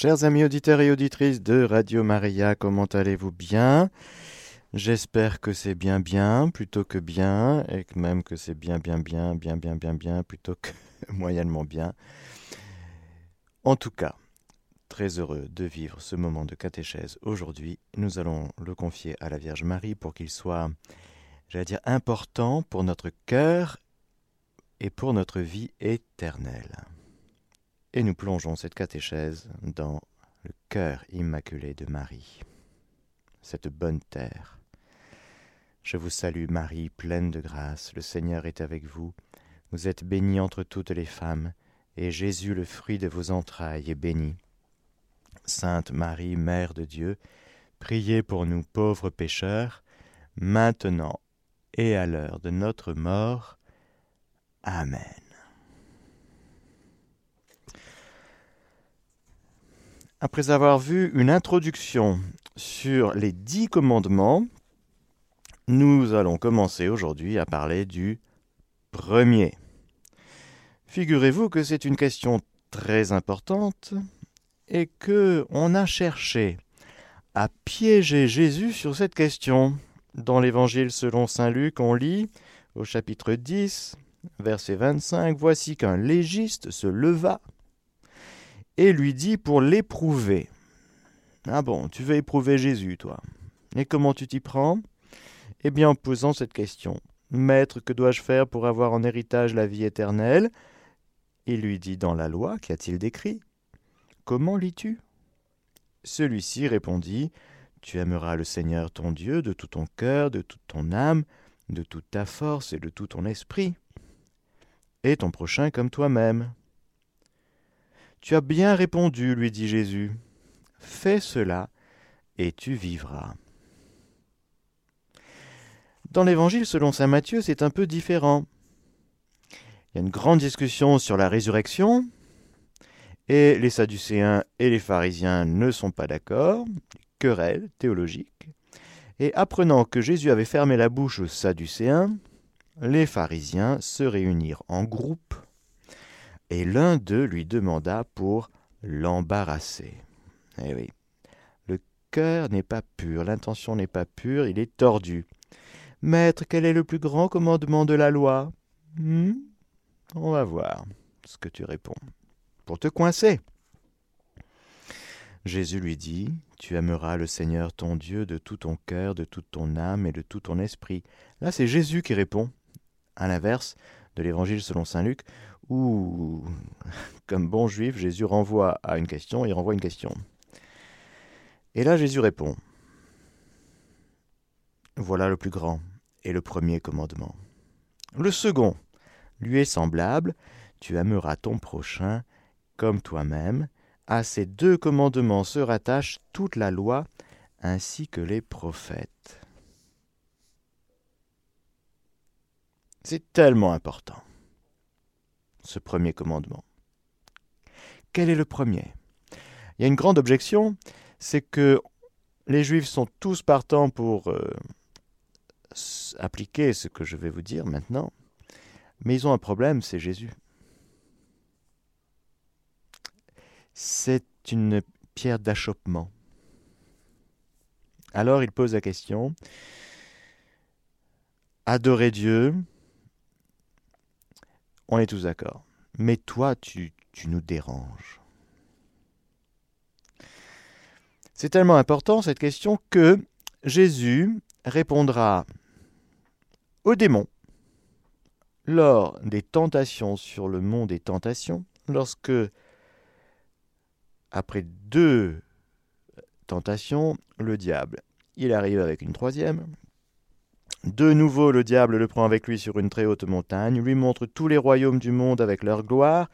Chers amis auditeurs et auditrices de Radio Maria, comment allez-vous bien? J'espère que c'est bien bien plutôt que bien, et même que c'est bien bien bien bien bien bien bien plutôt que moyennement bien. En tout cas, très heureux de vivre ce moment de catéchèse aujourd'hui. Nous allons le confier à la Vierge Marie pour qu'il soit, j'allais dire, important pour notre cœur et pour notre vie éternelle. Et nous plongeons cette catéchèse dans le cœur immaculé de Marie, cette bonne terre. Je vous salue Marie, pleine de grâce, le Seigneur est avec vous. Vous êtes bénie entre toutes les femmes, et Jésus, le fruit de vos entrailles, est béni. Sainte Marie, Mère de Dieu, priez pour nous pauvres pécheurs, maintenant et à l'heure de notre mort. Amen. Après avoir vu une introduction sur les dix commandements, nous allons commencer aujourd'hui à parler du premier. Figurez-vous que c'est une question très importante et que on a cherché à piéger Jésus sur cette question. Dans l'Évangile selon saint Luc, on lit au chapitre 10, verset 25, Voici qu'un légiste se leva et lui dit pour l'éprouver. Ah bon, tu veux éprouver Jésus, toi. Et comment tu t'y prends? Eh bien en posant cette question. Maître, que dois-je faire pour avoir en héritage la vie éternelle? Il lui dit dans la loi, qu'y a-t-il décrit? Comment lis-tu? Celui-ci répondit Tu aimeras le Seigneur ton Dieu de tout ton cœur, de toute ton âme, de toute ta force et de tout ton esprit, et ton prochain comme toi-même. Tu as bien répondu, lui dit Jésus. Fais cela, et tu vivras. Dans l'Évangile selon Saint Matthieu, c'est un peu différent. Il y a une grande discussion sur la résurrection, et les Sadducéens et les pharisiens ne sont pas d'accord, querelle théologique. Et apprenant que Jésus avait fermé la bouche aux Sadducéens, les pharisiens se réunirent en groupe et l'un d'eux lui demanda pour l'embarrasser. Eh oui, le cœur n'est pas pur, l'intention n'est pas pure, il est tordu. Maître, quel est le plus grand commandement de la loi? Hmm? On va voir ce que tu réponds. Pour te coincer. Jésus lui dit, Tu aimeras le Seigneur ton Dieu de tout ton cœur, de toute ton âme et de tout ton esprit. Là, c'est Jésus qui répond. À l'inverse de l'Évangile selon Saint Luc, où, comme bon juif, Jésus renvoie à une question, il renvoie une question. Et là, Jésus répond, Voilà le plus grand et le premier commandement. Le second lui est semblable, tu aimeras ton prochain comme toi-même. À ces deux commandements se rattache toute la loi ainsi que les prophètes. C'est tellement important ce premier commandement. Quel est le premier? Il y a une grande objection, c'est que les Juifs sont tous partants pour euh, appliquer ce que je vais vous dire maintenant, mais ils ont un problème, c'est Jésus. C'est une pierre d'achoppement. Alors il pose la question, adorer Dieu, on est tous d'accord. Mais toi, tu, nous déranges. C'est tellement important cette question que Jésus répondra aux démons lors des tentations sur le mont des tentations, lorsque, après deux tentations, le diable, il arrive avec une troisième, de nouveau, le diable le prend avec lui sur une très haute montagne, lui montre tous les royaumes du monde avec leur gloire,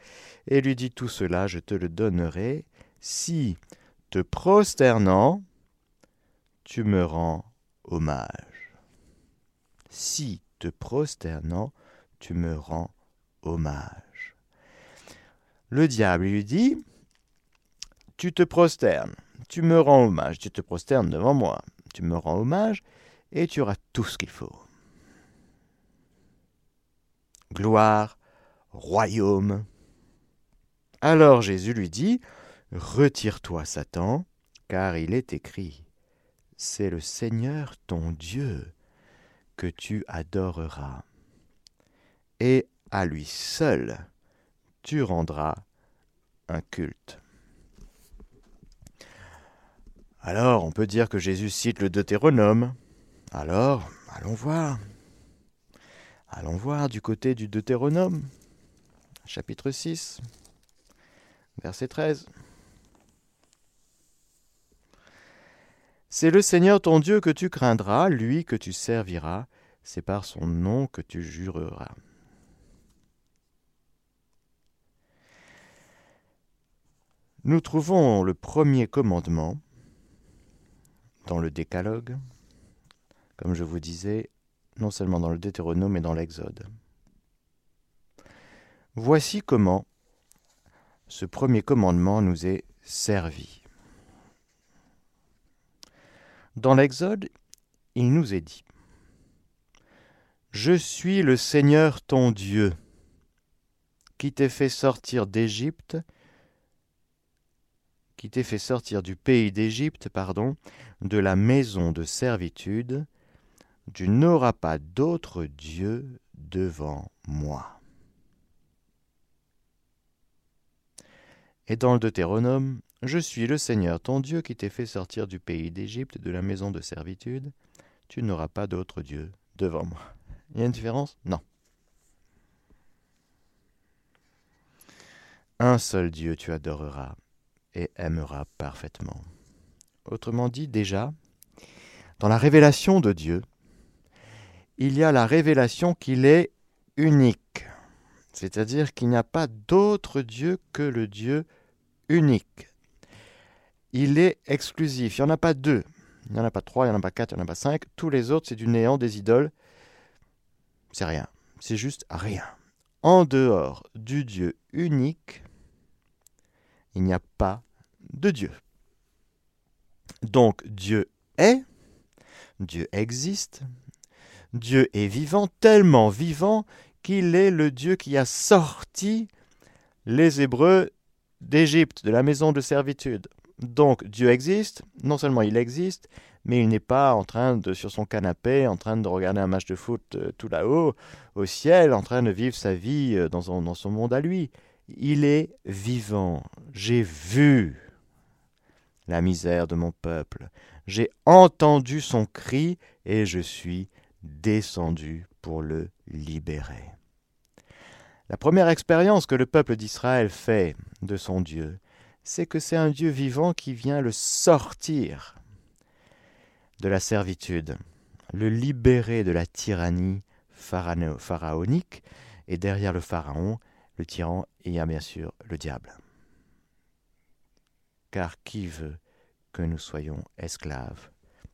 et lui dit Tout cela, je te le donnerai, si, te prosternant, tu me rends hommage. Si, te prosternant, tu me rends hommage. Le diable lui dit Tu te prosternes, tu me rends hommage, tu te prosternes devant moi, tu me rends hommage, et tu auras tout ce qu'il faut. Gloire, royaume. Alors Jésus lui dit, Retire-toi, Satan, car il est écrit, C'est le Seigneur ton Dieu que tu adoreras, et à lui seul tu rendras un culte. Alors, on peut dire que Jésus cite le Deutéronome. Alors, allons voir. Allons voir du côté du Deutéronome, chapitre 6, verset 13. C'est le Seigneur ton Dieu que tu craindras, lui que tu serviras, c'est par son nom que tu jureras. Nous trouvons le premier commandement dans le Décalogue, comme je vous disais, non seulement dans le Deutéronome, mais dans l'Exode. Voici comment ce premier commandement nous est servi. Dans l'Exode, il nous est dit Je suis le Seigneur ton Dieu, qui t'ai fait sortir d'Égypte, qui t'ai fait sortir du pays d'Égypte, pardon, de la maison de servitude, tu n'auras pas d'autre Dieu devant moi. Et dans le Deutéronome, je suis le Seigneur ton Dieu qui t'ai fait sortir du pays d'Égypte, de la maison de servitude. Tu n'auras pas d'autre Dieu devant moi. Il y a une différence? Non. Un seul Dieu tu adoreras et aimeras parfaitement. Autrement dit, déjà, dans la révélation de Dieu, il y a la révélation qu'il est unique, c'est-à-dire qu'il n'y a pas d'autre Dieu que le Dieu unique. Il est exclusif, il n'y en a pas deux, il n'y en a pas trois, il n'y en a pas quatre, il n'y en a pas cinq, tous les autres c'est du néant, des idoles, c'est rien, c'est juste rien. En dehors du Dieu unique, il n'y a pas de Dieu. Donc Dieu est, Dieu existe, Dieu est vivant, tellement vivant qu'il est le Dieu qui a sorti les Hébreux d'Égypte, de la maison de servitude. Donc Dieu existe, non seulement il existe, mais il n'est pas en train de, sur son canapé, en train de regarder un match de foot euh, tout là-haut, au ciel, en train de vivre sa vie euh, dans son, dans son monde à lui. Il est vivant. J'ai vu la misère de mon peuple. J'ai entendu son cri et je suis descendu pour le libérer. La première expérience que le peuple d'Israël fait de son Dieu, c'est que c'est un Dieu vivant qui vient le sortir de la servitude, le libérer de la tyrannie pharaonique, et derrière le pharaon, le tyran, il y a bien sûr le diable. Car qui veut que nous soyons esclaves?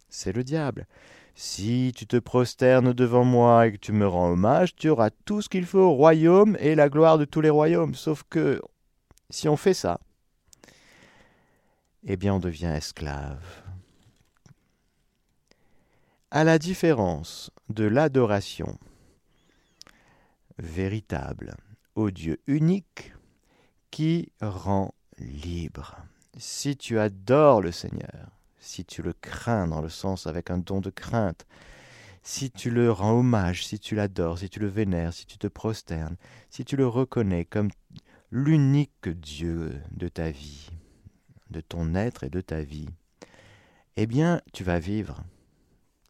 C'est le diable. Si tu te prosternes devant moi et que tu me rends hommage, tu auras tout ce qu'il faut au royaume et la gloire de tous les royaumes. Sauf que si on fait ça, eh bien on devient esclave. À la différence de l'adoration véritable au Dieu unique qui rend libre. Si tu adores le Seigneur, si tu le crains dans le sens avec un don de crainte, si tu le rends hommage, si tu l'adores, si tu le vénères, si tu te prosternes, si tu le reconnais comme l'unique Dieu de ta vie, de ton être et de ta vie, eh bien tu vas vivre.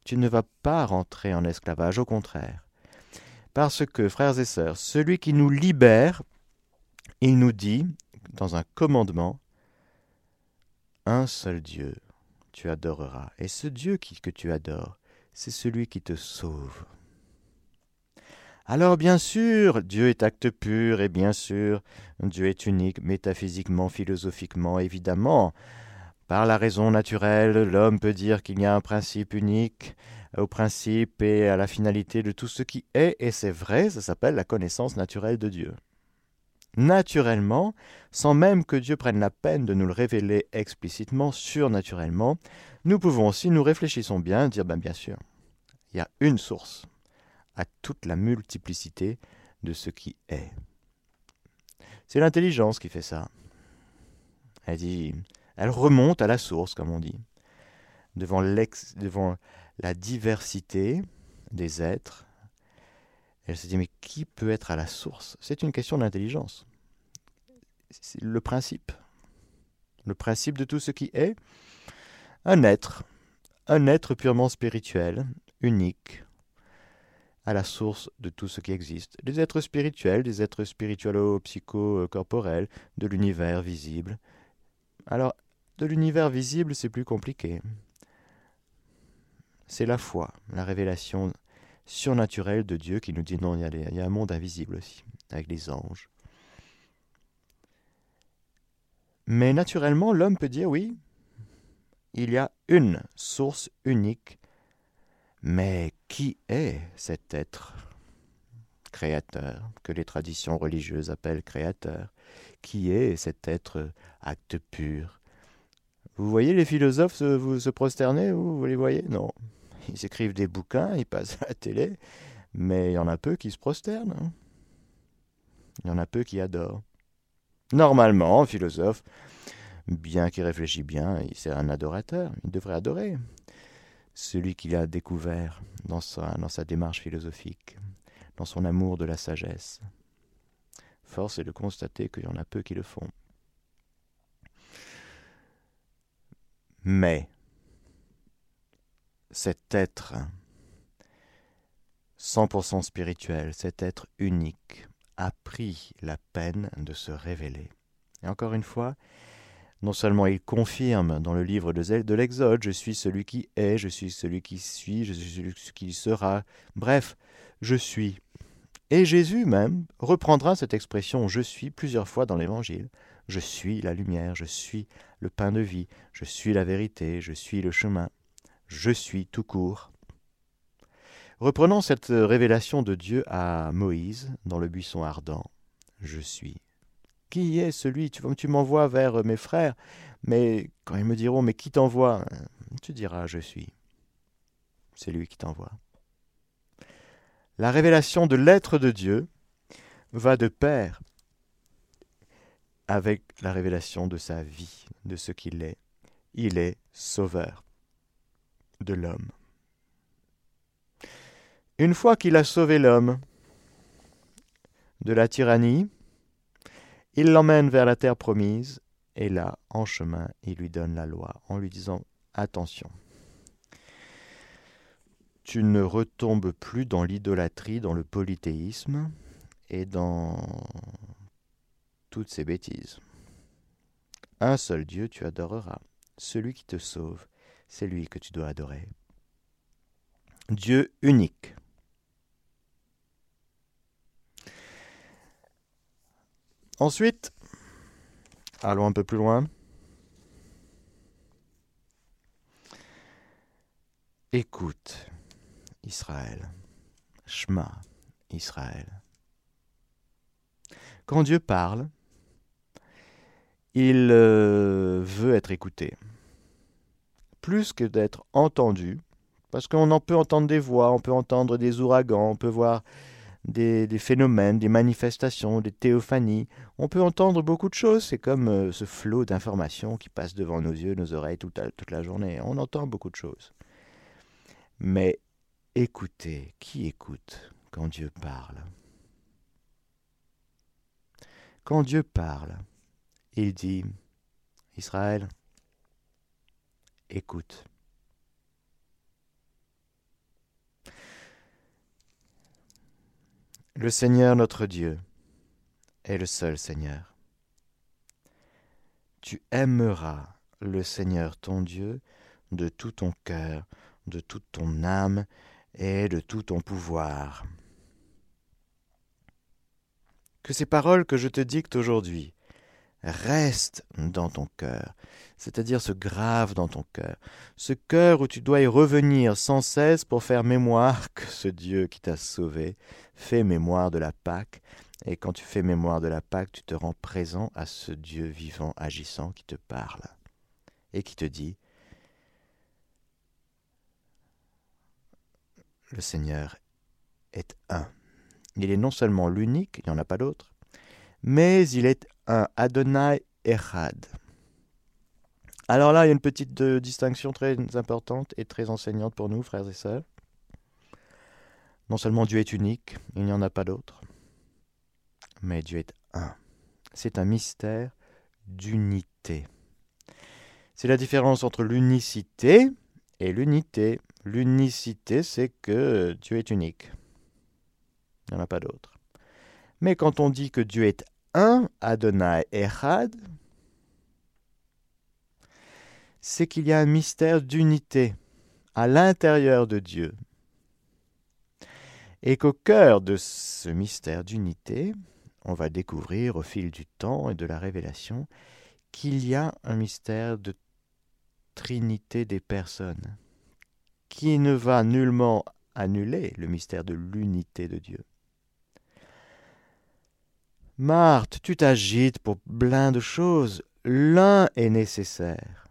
Tu ne vas pas rentrer en esclavage, au contraire. Parce que, frères et sœurs, celui qui nous libère, il nous dit, dans un commandement, un seul Dieu, tu adoreras. Et ce Dieu que tu adores, c'est celui qui te sauve. Alors bien sûr, Dieu est acte pur, et bien sûr, Dieu est unique, métaphysiquement, philosophiquement, évidemment. Par la raison naturelle, l'homme peut dire qu'il y a un principe unique, au principe et à la finalité de tout ce qui est, et c'est vrai, ça s'appelle la connaissance naturelle de Dieu naturellement, sans même que Dieu prenne la peine de nous le révéler explicitement, surnaturellement, nous pouvons, si nous réfléchissons bien, dire ben bien sûr, il y a une source à toute la multiplicité de ce qui est. C'est l'intelligence qui fait ça. Elle dit, elle remonte à la source, comme on dit, devant, devant la diversité des êtres. Elle se dit, mais qui peut être à la source? C'est une question d'intelligence. C'est le principe. Le principe de tout ce qui est un être, un être purement spirituel, unique, à la source de tout ce qui existe. Des êtres spirituels, des êtres spiritualo-psycho-corporels, de l'univers visible. Alors, de l'univers visible, c'est plus compliqué. C'est la foi, la révélation surnaturelle de Dieu qui nous dit non, il y, a un monde invisible aussi, avec les anges. Mais naturellement, l'homme peut dire oui, il y a une source unique mais qui est cet être créateur, que les traditions religieuses appellent créateur? Qui est cet être acte pur? Vous voyez les philosophes se, prosterner, vous les voyez? Non. Ils écrivent des bouquins, ils passent à la télé, mais il y en a peu qui se prosternent. Hein. Il y en a peu qui adorent. Normalement, un philosophe, bien qu'il réfléchit bien, c'est un adorateur, il devrait adorer celui qu'il a découvert dans sa, dans sa démarche philosophique, dans son amour de la sagesse. Force est de constater qu'il y en a peu qui le font. Mais cet être 100% spirituel, cet être unique, a pris la peine de se révéler. Et encore une fois, non seulement il confirme dans le livre de l'Exode, je suis celui qui est, je suis celui qui suis, je suis celui qui sera, bref, je suis. Et Jésus même reprendra cette expression je suis plusieurs fois dans l'Évangile. Je suis la lumière, je suis le pain de vie, je suis la vérité, je suis le chemin, je suis tout court. Reprenons cette révélation de Dieu à Moïse dans le buisson ardent. Je suis. Qui est celui Tu, tu m'envoies vers mes frères, mais quand ils me diront Mais qui t'envoie Tu diras Je suis. C'est lui qui t'envoie. La révélation de l'être de Dieu va de pair avec la révélation de sa vie, de ce qu'il est. Il est sauveur de l'homme. Une fois qu'il a sauvé l'homme de la tyrannie, il l'emmène vers la terre promise, et là, en chemin, il lui donne la loi, en lui disant Attention, tu ne retombes plus dans l'idolâtrie, dans le polythéisme et dans toutes ces bêtises. Un seul Dieu tu adoreras, celui qui te sauve, c'est lui que tu dois adorer. Dieu unique. Ensuite, allons un peu plus loin. Écoute, Israël. Shema, Israël. Quand Dieu parle, il euh, veut être écouté. Plus que d'être entendu, parce qu'on en peut entendre des voix, on peut entendre des ouragans, on peut voir des, phénomènes, des manifestations, des théophanies. On peut entendre beaucoup de choses. C'est comme euh, ce flot d'informations qui passe devant nos yeux, nos oreilles toute la journée. On entend beaucoup de choses. Mais écoutez, qui écoute quand Dieu parle? Quand Dieu parle, il dit, Israël, écoute. Le Seigneur notre Dieu est le seul Seigneur. Tu aimeras le Seigneur ton Dieu de tout ton cœur, de toute ton âme et de tout ton pouvoir. Que ces paroles que je te dicte aujourd'hui restent dans ton cœur, c'est-à-dire se gravent dans ton cœur, ce cœur où tu dois y revenir sans cesse pour faire mémoire que ce Dieu qui t'a sauvé fais mémoire de la Pâque, et quand tu fais mémoire de la Pâque, tu te rends présent à ce Dieu vivant, agissant, qui te parle, et qui te dit, le Seigneur est un. Il est non seulement l'unique, il n'y en a pas d'autre, mais il est un Adonai Echad. Alors là, il y a une petite euh, distinction très importante et très enseignante pour nous, frères et sœurs. Non seulement Dieu est unique, il n'y en a pas d'autre, mais Dieu est un. C'est un mystère d'unité. C'est la différence entre l'unicité et l'unité. L'unicité, c'est que Dieu est unique. Il n'y en a pas d'autre. Mais quand on dit que Dieu est un, Adonai Echad, c'est qu'il y a un mystère d'unité à l'intérieur de Dieu. Et qu'au cœur de ce mystère d'unité, on va découvrir au fil du temps et de la révélation qu'il y a un mystère de trinité des personnes qui ne va nullement annuler le mystère de l'unité de Dieu. Marthe, tu t'agites pour plein de choses. L'un est nécessaire.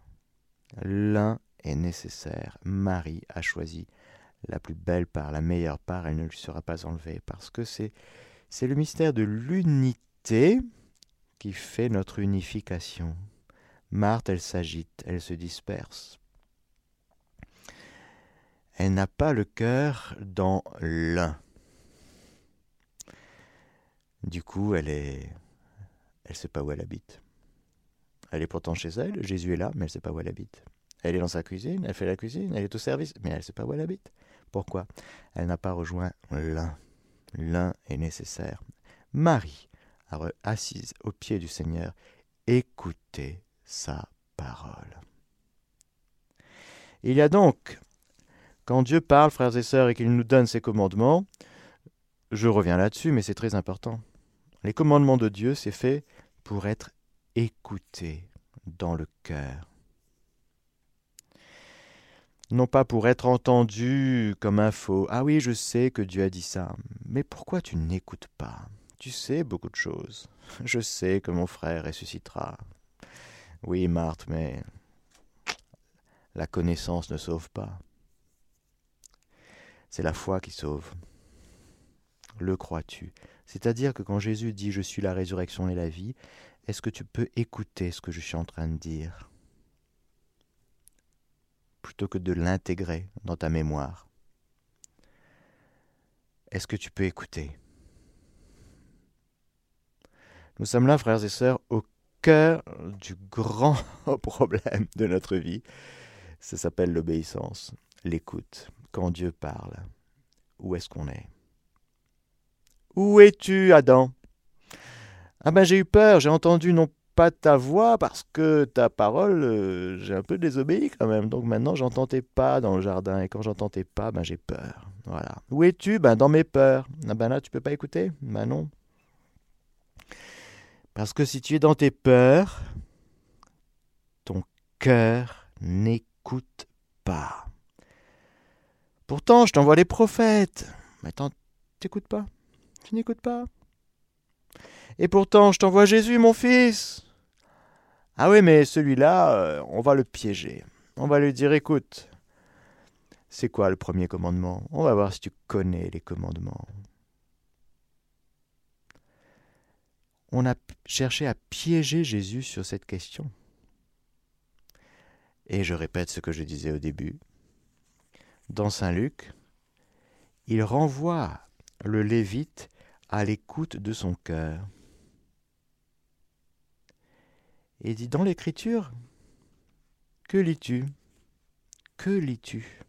L'un est nécessaire. Marie a choisi la plus belle part, la meilleure part, elle ne lui sera pas enlevée, parce que c'est, c'est le mystère de l'unité qui fait notre unification. Marthe, elle s'agite, elle se disperse. Elle n'a pas le cœur dans l'un. Du coup, elle est, elle sait pas où elle habite. Elle est pourtant chez elle, Jésus est là, mais elle sait pas où elle habite. Elle est dans sa cuisine, elle fait la cuisine, elle est au service, mais elle sait pas où elle habite. Pourquoi? Elle n'a pas rejoint l'un. L'un est nécessaire. Marie, assise au pied du Seigneur, écoutez sa parole. Il y a donc, quand Dieu parle, frères et sœurs, et qu'il nous donne ses commandements, je reviens là-dessus, mais c'est très important. Les commandements de Dieu, c'est fait pour être écouter dans le cœur. Non pas pour être entendu comme un faux. Ah oui, je sais que Dieu a dit ça. Mais pourquoi tu n'écoutes pas? Tu sais beaucoup de choses. Je sais que mon frère ressuscitera. Oui, Marthe, mais la connaissance ne sauve pas. C'est la foi qui sauve. Le crois-tu? C'est-à-dire que quand Jésus dit Je suis la résurrection et la vie, est-ce que tu peux écouter ce que je suis en train de dire plutôt que de l'intégrer dans ta mémoire? Est-ce que tu peux écouter? Nous sommes là, frères et sœurs, au cœur du grand problème de notre vie. Ça s'appelle l'obéissance, l'écoute. Quand Dieu parle, où est-ce qu'on est? Où es-tu, Adam? Ah ben j'ai eu peur, j'ai entendu non pas ta voix parce que ta parole, euh, j'ai un peu désobéi quand même. Donc maintenant j'entends tes pas dans le jardin et quand j'entends tes pas, ben j'ai peur. Voilà. Où es-tu? Ben dans mes peurs. Ah ben là tu peux pas écouter? Ben non. Parce que si tu es dans tes peurs, ton cœur n'écoute pas. Pourtant, je t'envoie les prophètes. Mais attends, t'écoutes pas? Tu n'écoutes pas et pourtant, je t'envoie Jésus, mon fils. Ah oui, mais celui-là, euh, on va le piéger. On va lui dire, écoute, c'est quoi le premier commandement? On va voir si tu connais les commandements. On a cherché à piéger Jésus sur cette question. Et je répète ce que je disais au début. Dans Saint Luc, il renvoie le Lévite à l'écoute de son cœur. et dit dans l'écriture, que lis-tu? Que lis-tu?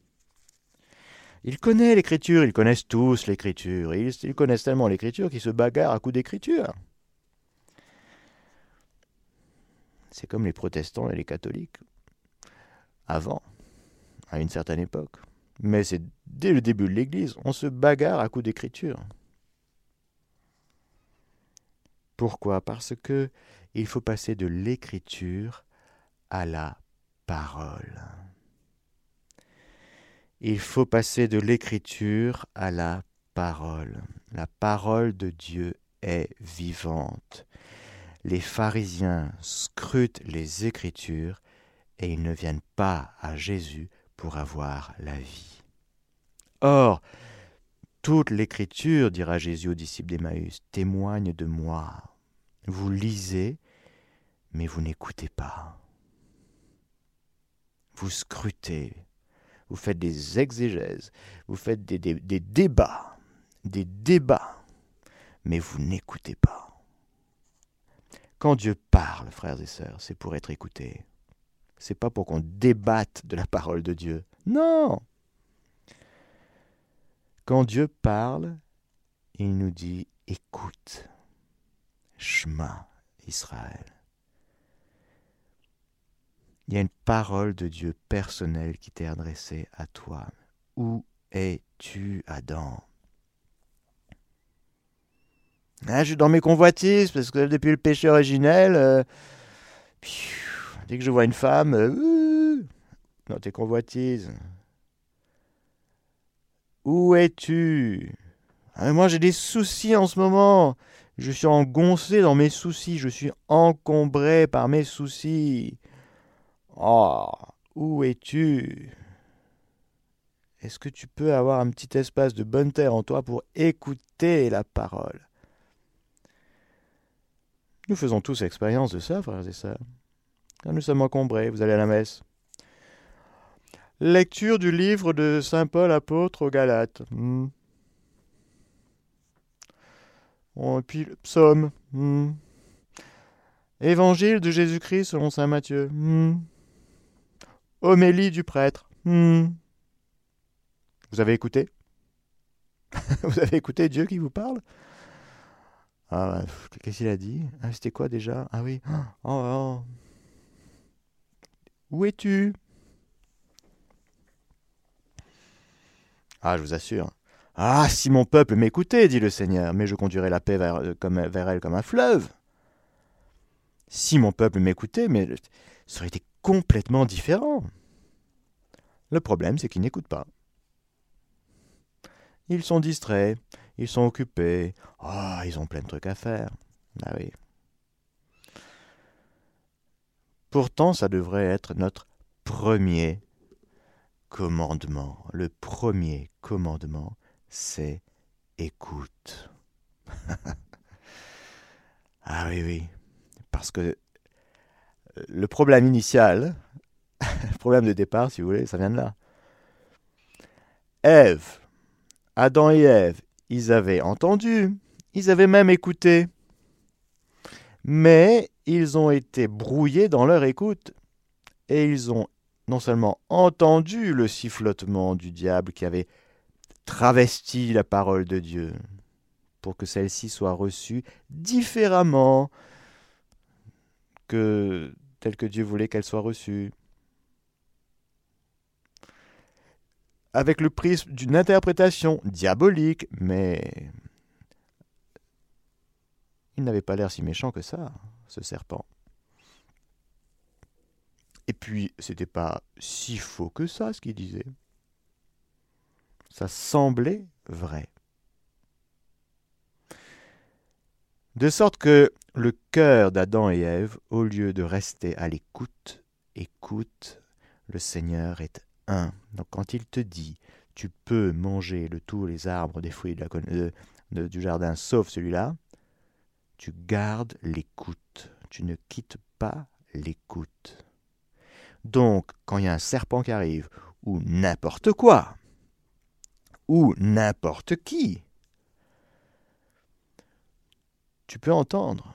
Il connaît l'écriture, ils connaissent tous l'écriture, ils, ils connaissent tellement l'écriture qu'ils se bagarrent à coups d'écriture. C'est comme les protestants et les catholiques, avant, à une certaine époque. Mais c'est dès le début de l'Église, on se bagarre à coups d'écriture. Pourquoi? Parce que il faut passer de l'écriture à la parole. Il faut passer de l'écriture à la parole. La parole de Dieu est vivante. Les pharisiens scrutent les écritures et ils ne viennent pas à Jésus pour avoir la vie. Or, toute l'écriture, dira Jésus aux disciples d'Emmaüs, témoigne de moi. Vous lisez mais vous n'écoutez pas. vous scrutez, vous faites des exégèses, vous faites des, débats, des débats, mais vous n'écoutez pas. Quand Dieu parle, frères et sœurs, c'est pour être écouté. C'est pas pour qu'on débatte de la parole de Dieu. Non. Quand Dieu parle, il nous dit écoute. Shema Israël. Il y a une parole de Dieu personnelle qui t'est adressée à toi. Où es-tu, Adam? Ah, Je suis dans mes convoitises, parce que depuis le péché originel, euh, dès que je vois une femme, euh, dans tes convoitises. Où es-tu? Ah, Moi j'ai des soucis en ce moment. Je suis engoncé dans mes soucis, je suis encombré par mes soucis. Oh, où es-tu? Est-ce que tu peux avoir un petit espace de bonne terre en toi pour écouter la parole? Nous faisons tous expérience de ça, frères et sœurs. Nous sommes encombrés, vous allez à la messe. Lecture du livre de Saint Paul apôtre aux Galates. Hmm. et puis le psaume. Hmm. Évangile de Jésus-Christ selon Saint Matthieu. Hmm. Homélie du prêtre. Vous avez écouté? Vous avez écouté Dieu qui vous parle? Ah, Qu'est-ce qu'il a dit? Ah, C'était quoi déjà? Ah oui. Oh, oh. Où es-tu? Ah, je vous assure. Ah, si mon peuple m'écoutait, dit le Seigneur, mais je conduirai la paix vers, euh, vers elle comme un fleuve. Si mon peuple m'écoutait, mais ça aurait été complètement différent. Le problème, c'est qu'ils n'écoutent pas. Ils sont distraits, ils sont occupés. Ah, ils ont plein de trucs à faire. Ah oui. Pourtant, ça devrait être notre premier commandement. Le premier commandement, c'est écoute. ah oui, oui. Parce que le problème initial, le problème de départ, si vous voulez, ça vient de là. Ève, Adam et Ève, ils avaient entendu, ils avaient même écouté. Mais ils ont été brouillés dans leur écoute. Et ils ont non seulement entendu le sifflotement du diable qui avait travesti la parole de Dieu, pour que celle-ci soit reçue différemment que telle que Dieu voulait qu'elle soit reçue. Avec le prisme d'une interprétation diabolique, mais il n'avait pas l'air si méchant que ça, ce serpent. Et puis, c'était pas si faux que ça, ce qu'il disait. Ça semblait vrai. De sorte que le cœur d'Adam et Ève, au lieu de rester à l'écoute, écoute, le Seigneur est un. Donc quand il te dit, tu peux manger de tous les arbres des fruits du jardin sauf celui-là, tu gardes l'écoute, tu ne quittes pas l'écoute. Donc quand il y a un serpent qui arrive, ou n'importe quoi, ou n'importe qui, tu peux entendre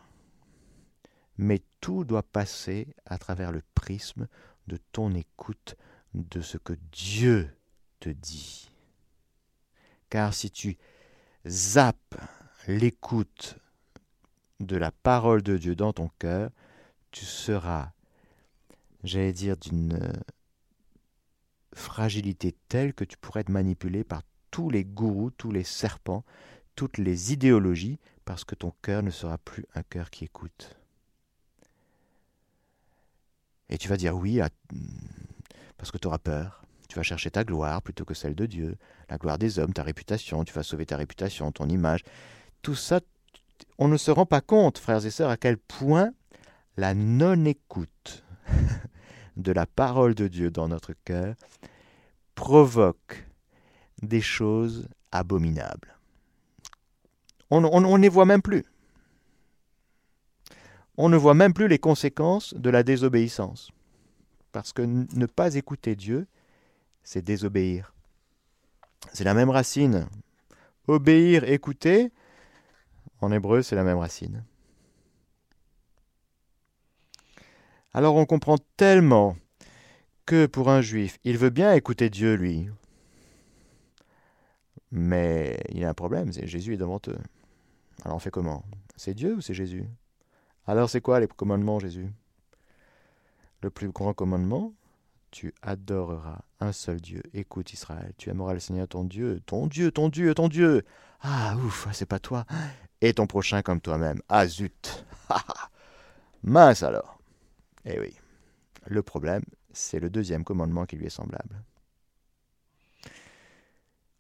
mais tout doit passer à travers le prisme de ton écoute de ce que Dieu te dit. Car si tu zappes l'écoute de la parole de Dieu dans ton cœur, tu seras, j'allais dire, d'une fragilité telle que tu pourrais être manipulé par tous les gourous, tous les serpents, toutes les idéologies, parce que ton cœur ne sera plus un cœur qui écoute. Et tu vas dire oui parce que tu auras peur. Tu vas chercher ta gloire plutôt que celle de Dieu, la gloire des hommes, ta réputation, tu vas sauver ta réputation, ton image. Tout ça, on ne se rend pas compte, frères et sœurs, à quel point la non-écoute de la parole de Dieu dans notre cœur provoque des choses abominables. On ne voit même plus on ne voit même plus les conséquences de la désobéissance. Parce que ne pas écouter Dieu, c'est désobéir. C'est la même racine. Obéir, écouter, en hébreu, c'est la même racine. Alors on comprend tellement que pour un juif, il veut bien écouter Dieu, lui. Mais il y a un problème, c'est Jésus est devant eux. Alors on fait comment? C'est Dieu ou c'est Jésus? Alors c'est quoi les commandements, Jésus? Le plus grand commandement Tu adoreras un seul Dieu. Écoute Israël, tu aimeras le Seigneur ton Dieu, ton Dieu, ton Dieu, ton Dieu. Ah ouf, c'est pas toi. Et ton prochain comme toi-même. Ah zut Mince alors Eh oui. Le problème, c'est le deuxième commandement qui lui est semblable.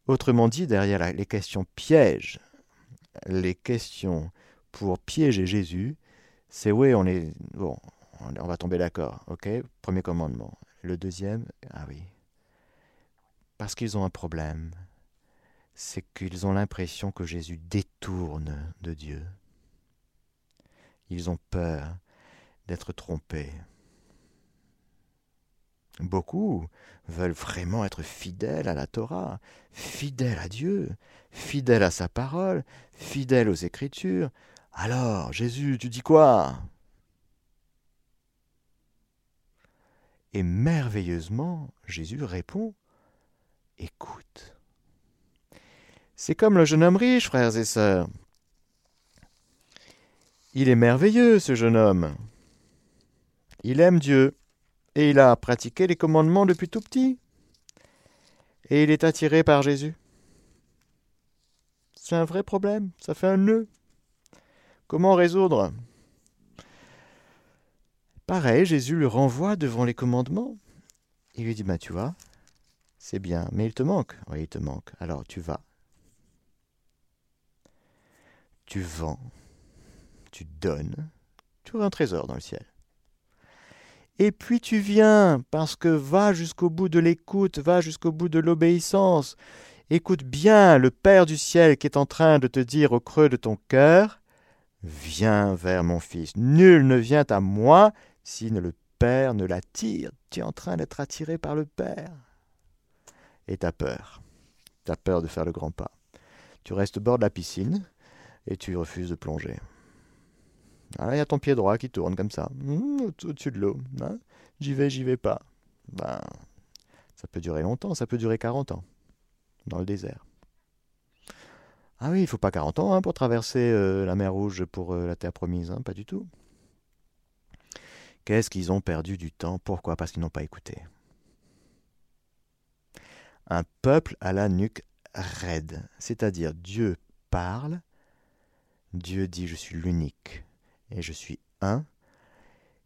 Autrement dit, derrière les questions pièges, les questions pour piéger Jésus, c'est oui, on est va tomber d'accord, ok Premier commandement. Le deuxième, ah oui, parce qu'ils ont un problème, c'est qu'ils ont l'impression que Jésus détourne de Dieu. Ils ont peur d'être trompés. Beaucoup veulent vraiment être fidèles à la Torah, fidèles à Dieu, fidèles à sa parole, fidèles aux Écritures. Alors, Jésus, tu dis quoi? Et merveilleusement, Jésus répond, Écoute. C'est comme le jeune homme riche, frères et sœurs. Il est merveilleux, ce jeune homme. Il aime Dieu et il a pratiqué les commandements depuis tout petit. Et il est attiré par Jésus. C'est un vrai problème, ça fait un nœud. Comment résoudre? Pareil, Jésus le renvoie devant les commandements. Il lui dit, bah tu vois, c'est bien, mais il te manque. Oui, il te manque. Alors tu vas. Tu vends. Tu donnes. Tu auras un trésor dans le ciel. Et puis tu viens, parce que va jusqu'au bout de l'écoute, va jusqu'au bout de l'obéissance. Écoute bien le Père du ciel qui est en train de te dire au creux de ton cœur, Viens vers mon fils. Nul ne vient à moi si le Père ne l'attire. Tu es en train d'être attiré par le Père. Et tu as peur. Tu as peur de faire le grand pas. Tu restes au bord de la piscine et tu refuses de plonger. Il y a ton pied droit qui tourne comme ça, mmh, au-dessus de l'eau. Hein. j'y vais, j'y vais pas. Ben, ça peut durer longtemps, ça peut durer 40 ans, dans le désert. Ah oui, il faut pas 40 ans hein, pour traverser euh, la mer Rouge pour euh, la terre promise, hein, pas du tout. Qu'est-ce qu'ils ont perdu du temps? Pourquoi? Parce qu'ils n'ont pas écouté. Un peuple à la nuque raide, c'est-à-dire Dieu parle, Dieu dit je suis l'unique, et je suis un.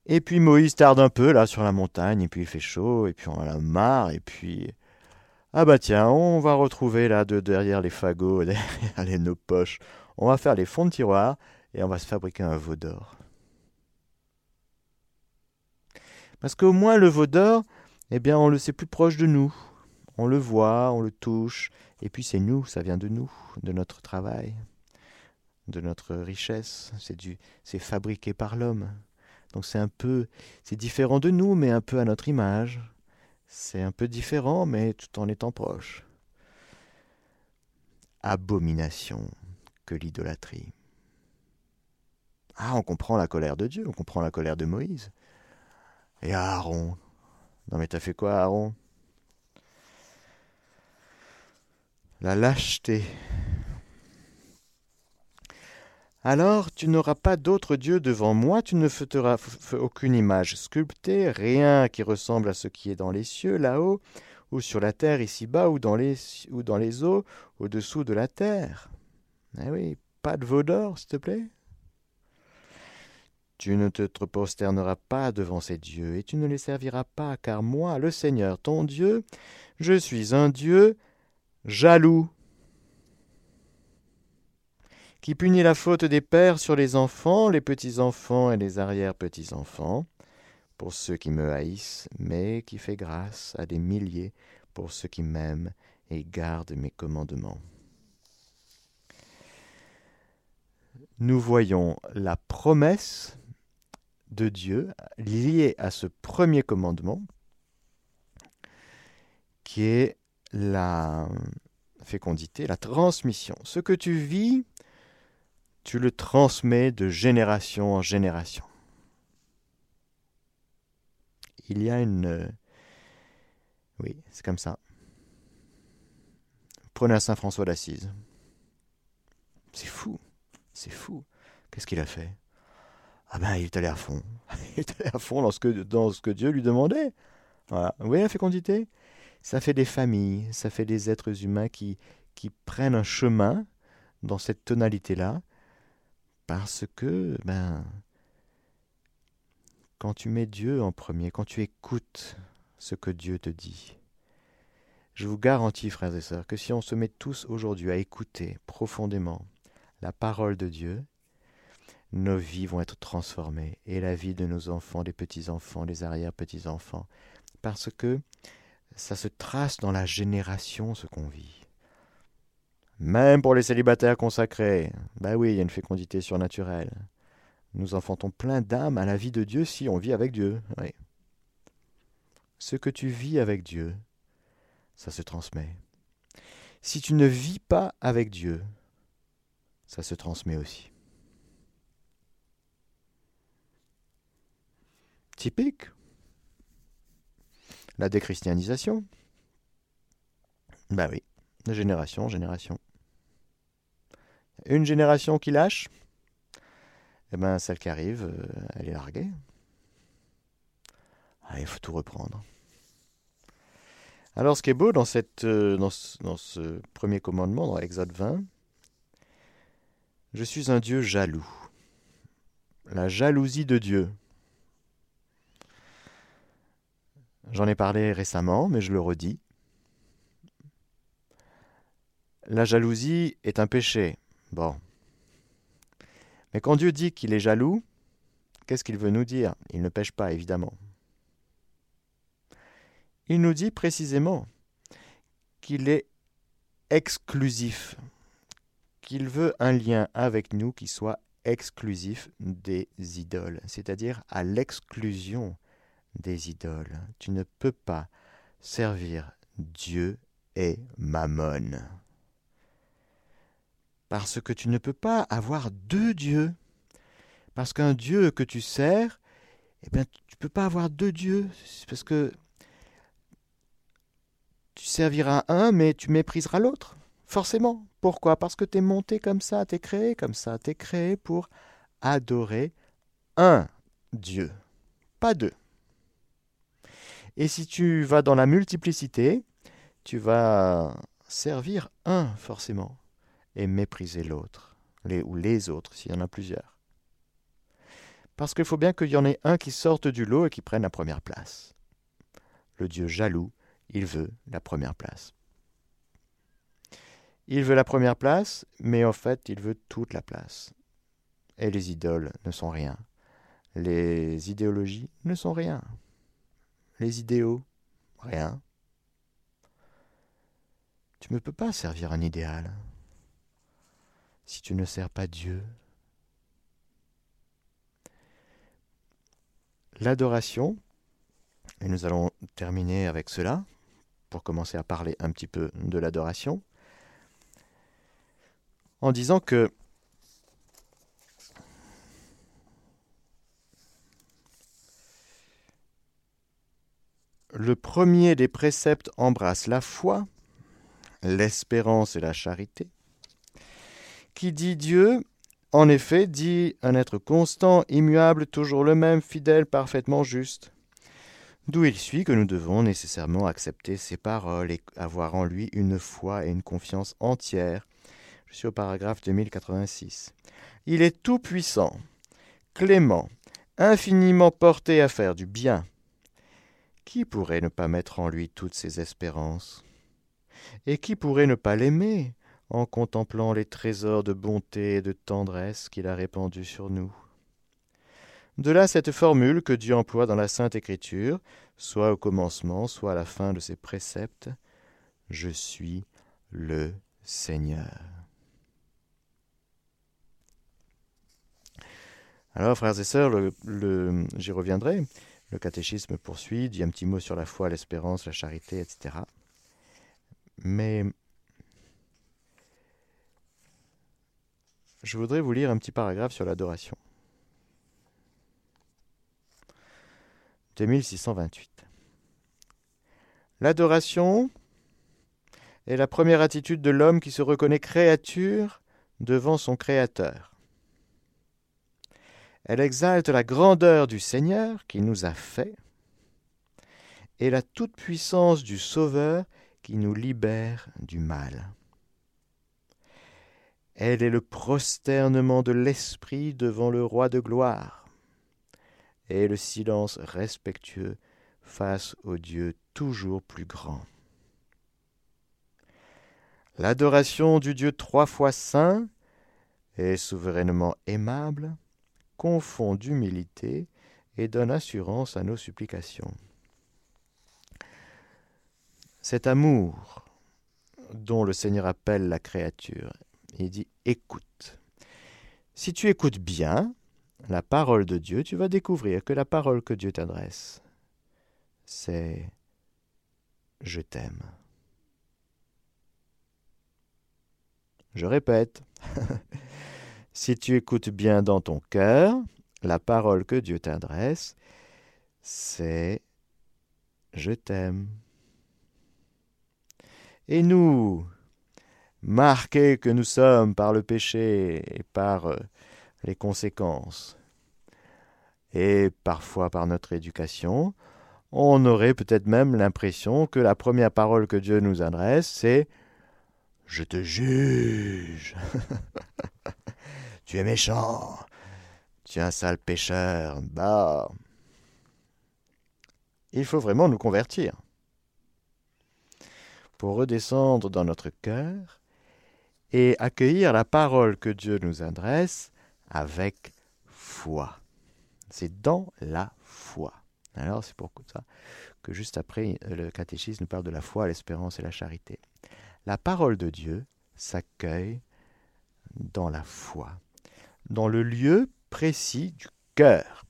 Et puis Moïse tarde un peu là sur la montagne, et puis il fait chaud, et puis on a la marre, et puis ah bah tiens, on va retrouver là de derrière les fagots, derrière nos poches, on va faire les fonds de tiroir et on va se fabriquer un veau d'or. Parce qu'au moins le veau d'or, eh bien on le sait plus proche de nous. On le voit, on le touche, et puis c'est nous, ça vient de nous, de notre travail de notre richesse, c'est fabriqué par l'homme. Donc c'est un peu c'est différent de nous mais un peu à notre image. C'est un peu différent mais tout en étant proche. Abomination que l'idolâtrie. Ah, on comprend la colère de Dieu, on comprend la colère de Moïse. Et Aaron. Non mais t'as fait quoi Aaron? La lâcheté alors tu n'auras pas d'autre Dieu devant moi, tu ne feras aucune image sculptée, rien qui ressemble à ce qui est dans les cieux là-haut, ou sur la terre ici-bas, ou, dans les, ou dans les eaux au-dessous de la terre. Eh oui, pas de veau d'or, s'il te plaît. Tu ne te prosterneras pas devant ces dieux, et tu ne les serviras pas, car moi, le Seigneur ton Dieu, je suis un Dieu jaloux qui punit la faute des pères sur les enfants, les petits-enfants et les arrière-petits-enfants, pour ceux qui me haïssent, mais qui fait grâce à des milliers pour ceux qui m'aiment et gardent mes commandements. Nous voyons la promesse de Dieu lié à ce premier commandement qui est la fécondité, la transmission. Ce que tu vis, tu le transmets de génération en génération. Il y a une... Oui, c'est comme ça. Prenez un Saint François d'Assise. C'est fou, c'est fou. Qu'est-ce qu'il a fait? Ah ben, il est allé à fond. il est allé à fond dans ce que, dans ce que Dieu lui demandait. Voilà. Vous voyez la fécondité? Ça fait des familles, ça fait des êtres humains qui, qui prennent un chemin dans cette tonalité-là, parce que, ben, quand tu mets Dieu en premier, quand tu écoutes ce que Dieu te dit, je vous garantis, frères et sœurs, que si on se met tous aujourd'hui à écouter profondément la parole de Dieu, nos vies vont être transformées, et la vie de nos enfants, des petits-enfants, des arrière-petits-enfants, parce que ça se trace dans la génération ce qu'on vit. Même pour les célibataires consacrés, bah oui, il y a une fécondité surnaturelle. Nous enfantons plein d'âmes à la vie de Dieu si on vit avec Dieu. Oui. Ce que tu vis avec Dieu, ça se transmet. Si tu ne vis pas avec Dieu, ça se transmet aussi. Typique. La déchristianisation. Ben oui, de génération en génération. Une génération qui lâche, eh ben celle qui arrive, euh, elle est larguée. Ah, il faut tout reprendre. Alors ce qui est beau dans, euh, ce, dans ce premier commandement, dans Exode 20, je suis un Dieu jaloux. La jalousie de Dieu. J'en ai parlé récemment, mais je le redis. La jalousie est un péché. Bon. Mais quand Dieu dit qu'il est jaloux, qu'est-ce qu'il veut nous dire? Il ne pêche pas, évidemment. Il nous dit précisément qu'il est exclusif, qu'il veut un lien avec nous qui soit exclusif des idoles, c'est-à-dire à, l'exclusion des idoles. Tu ne peux pas servir Dieu et Mammon. Parce que tu ne peux pas avoir deux dieux. Parce qu'un Dieu que tu sers, eh bien, tu ne peux pas avoir deux dieux. Parce que tu serviras un, mais tu mépriseras l'autre. Forcément. Pourquoi? Parce que tu es monté comme ça, tu es créé comme ça. Tu es créé pour adorer un Dieu, pas deux. Et si tu vas dans la multiplicité, tu vas servir un forcément et mépriser l'autre, les, ou les autres s'il y en a plusieurs. Parce qu'il faut bien qu'il y en ait un qui sorte du lot et qui prenne la première place. Le Dieu jaloux, il veut la première place. Il veut la première place, mais en fait, il veut toute la place. Et les idoles ne sont rien. Les idéologies ne sont rien. Les idéaux, rien. Tu ne peux pas servir un idéal si tu ne sers pas Dieu. L'adoration, et nous allons terminer avec cela, pour commencer à parler un petit peu de l'adoration, en disant que le premier des préceptes embrasse la foi, l'espérance et la charité. Qui dit Dieu, en effet, dit un être constant, immuable, toujours le même, fidèle, parfaitement juste. D'où il suit que nous devons nécessairement accepter ses paroles et avoir en lui une foi et une confiance entière. Je suis au paragraphe 2086. Il est tout-puissant, clément, infiniment porté à faire du bien. Qui pourrait ne pas mettre en lui toutes ses espérances? Et qui pourrait ne pas l'aimer? En contemplant les trésors de bonté et de tendresse qu'il a répandus sur nous De là cette formule que Dieu emploie dans la Sainte Écriture, soit au commencement, soit à la fin de ses préceptes, Je suis le Seigneur. Alors, frères et sœurs, j'y reviendrai. Le catéchisme poursuit, dit un petit mot sur la foi, l'espérance, la charité, etc. Mais je voudrais vous lire un petit paragraphe sur l'adoration. 2628. L'adoration est la première attitude de l'homme qui se reconnaît créature devant son Créateur. Elle exalte la grandeur du Seigneur qui nous a fait et la toute-puissance du Sauveur qui nous libère du mal. Elle est le prosternement de l'esprit devant le roi de gloire et le silence respectueux face au Dieu toujours plus grand. L'adoration du Dieu trois fois saint et souverainement aimable confond d'humilité et donne assurance à nos supplications. Cet amour dont le Seigneur appelle la créature, il dit écoute. Si tu écoutes bien la parole de Dieu, tu vas découvrir que la parole que Dieu t'adresse, c'est je t'aime. Je répète, si tu écoutes bien dans ton cœur, la parole que Dieu t'adresse, c'est je t'aime. Et nous, marqués que nous sommes par le péché et par euh, les conséquences, et parfois par notre éducation, on aurait peut-être même l'impression que la première parole que Dieu nous adresse, c'est Je te juge. tu es méchant. Tu es un sale pécheur. Bah. Il faut vraiment nous convertir. Pour redescendre dans notre cœur et accueillir la parole que Dieu nous adresse avec foi. C'est dans la foi. Alors c'est pour ça que juste après, le catéchisme nous parle de la foi, l'espérance et la charité. La parole de Dieu s'accueille dans la foi, dans le lieu précis du cœur.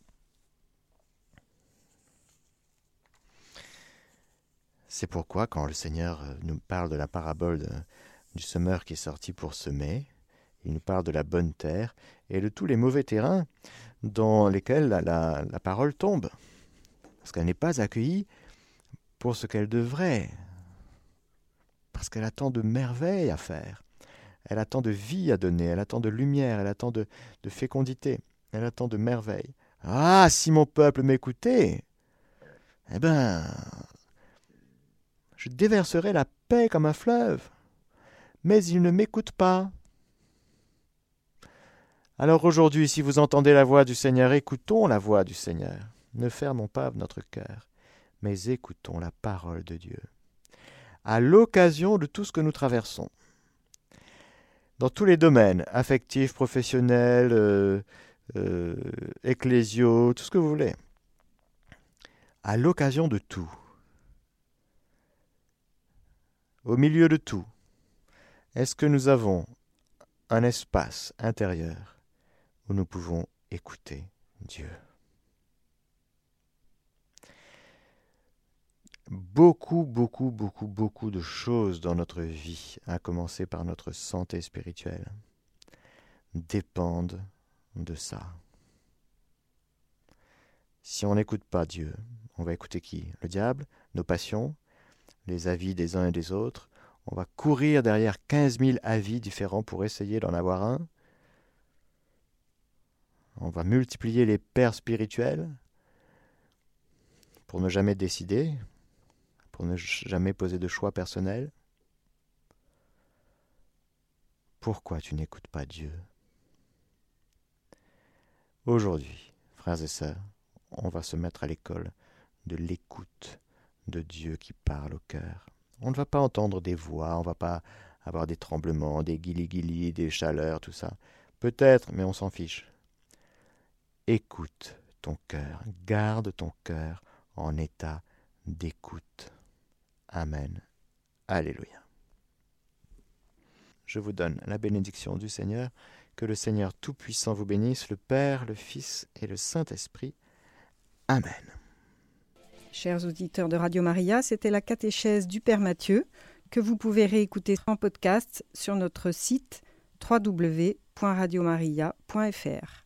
C'est pourquoi quand le Seigneur euh, nous parle de la parabole du semeur qui est sorti pour semer, il nous parle de la bonne terre et de tous les mauvais terrains dans lesquels la parole tombe. Parce qu'elle n'est pas accueillie pour ce qu'elle devrait, parce qu'elle a tant de merveilles à faire, elle a tant de vie à donner, elle a tant de lumière, elle a tant de, fécondité, elle a tant de merveilles. Ah, si mon peuple m'écoutait, eh ben, je déverserai la paix comme un fleuve, mais il ne m'écoute pas. Alors aujourd'hui, si vous entendez la voix du Seigneur, écoutons la voix du Seigneur. Ne fermons pas notre cœur, mais écoutons la parole de Dieu. À l'occasion de tout ce que nous traversons, dans tous les domaines, affectifs, professionnels, euh, euh, ecclésiaux, tout ce que vous voulez, à l'occasion de tout, au milieu de tout, est-ce que nous avons un espace intérieur où nous pouvons écouter Dieu? Beaucoup, beaucoup, beaucoup, beaucoup de choses dans notre vie, à commencer par notre santé spirituelle, dépendent de ça. Si on n'écoute pas Dieu, on va écouter qui? Le diable Nos passions Les avis des uns et des autres On va courir derrière 15 000 avis différents pour essayer d'en avoir un. On va multiplier les pères spirituels pour ne jamais décider, pour ne jamais poser de choix personnel Pourquoi tu n'écoutes pas Dieu? Aujourd'hui, frères et sœurs, on va se mettre à l'école de l'écoute de Dieu qui parle au cœur. On ne va pas entendre des voix, on ne va pas avoir des tremblements, des guilis-guilis, des chaleurs, tout ça. Peut-être, mais on s'en fiche. Écoute ton cœur, garde ton cœur en état d'écoute. Amen. Alléluia. Je vous donne la bénédiction du Seigneur Que le Seigneur Tout-Puissant vous bénisse, le Père, le Fils et le Saint-Esprit. Amen. Chers auditeurs de Radio Maria, c'était la catéchèse du Père Mathieu que vous pouvez réécouter en podcast sur notre site www.radiomaria.fr.